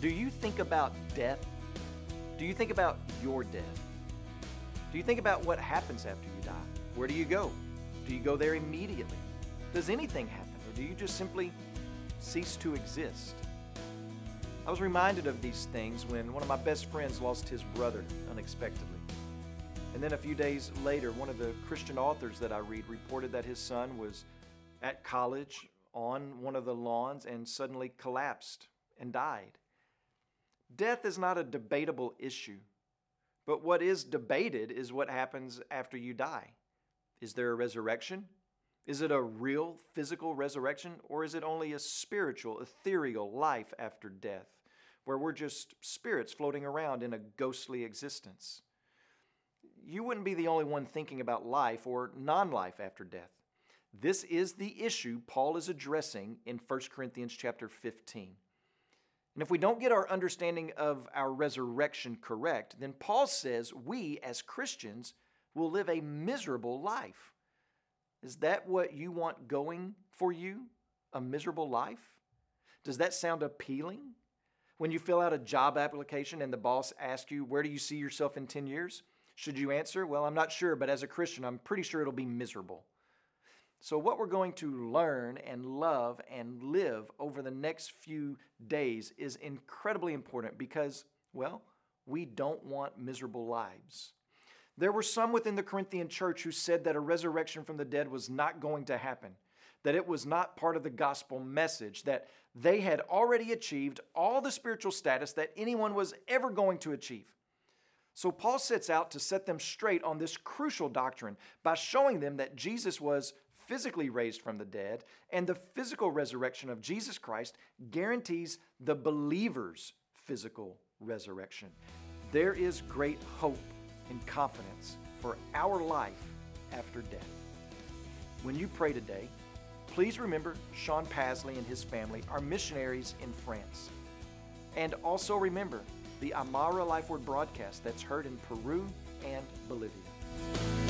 Do you think about death? Do you think about your death? Do you think about what happens after you die? Where do you go? Do you go there immediately? Does anything happen, or do you just simply cease to exist? I was reminded of these things when one of my best friends lost his brother unexpectedly. And then a few days later, one of the Christian authors that I read reported that his son was at college on one of the lawns and suddenly collapsed and died. Death is not a debatable issue, but what is debated is what happens after you die. Is there a resurrection? Is it a real physical resurrection, or is it only a spiritual, ethereal life after death, where we're just spirits floating around in a ghostly existence? You wouldn't be the only one thinking about life or non life after death. This is the issue Paul is addressing in 1 Corinthians chapter 15. And if we don't get our understanding of our resurrection correct, then Paul says we as Christians will live a miserable life. Is that what you want going for you? A miserable life? Does that sound appealing? When you fill out a job application and the boss asks you, Where do you see yourself in 10 years? Should you answer, Well, I'm not sure, but as a Christian, I'm pretty sure it'll be miserable. So, what we're going to learn and love and live over the next few days is incredibly important because, well, we don't want miserable lives. There were some within the Corinthian church who said that a resurrection from the dead was not going to happen, that it was not part of the gospel message, that they had already achieved all the spiritual status that anyone was ever going to achieve. So Paul sets out to set them straight on this crucial doctrine by showing them that Jesus was physically raised from the dead, and the physical resurrection of Jesus Christ guarantees the believer's physical resurrection. There is great hope and confidence for our life after death. When you pray today, please remember Sean Pasley and his family are missionaries in France. And also remember the Aymara Life Word broadcast that's heard in Peru and Bolivia.